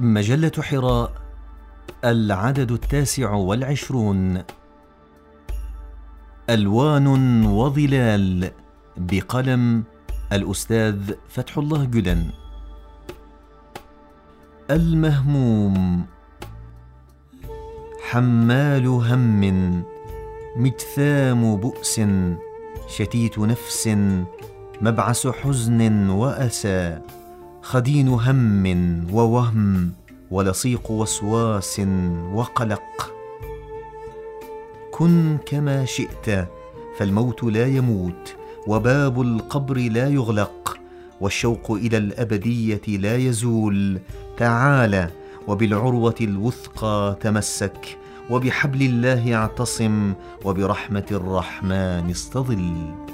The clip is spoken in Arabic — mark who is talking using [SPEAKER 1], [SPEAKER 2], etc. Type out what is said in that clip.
[SPEAKER 1] مجلة حراء العدد التاسع والعشرون. ألوان وظلال بقلم الأستاذ فتح الله جدن. المهموم حمال هم مجثام بؤس شتيت نفس مبعث حزن وأسى. خدين هم ووهم ولصيق وسواس وقلق. كن كما شئت فالموت لا يموت وباب القبر لا يغلق والشوق إلى الأبدية لا يزول. تعال وبالعروة الوثقى تمسك وبحبل الله اعتصم وبرحمة الرحمن استظل.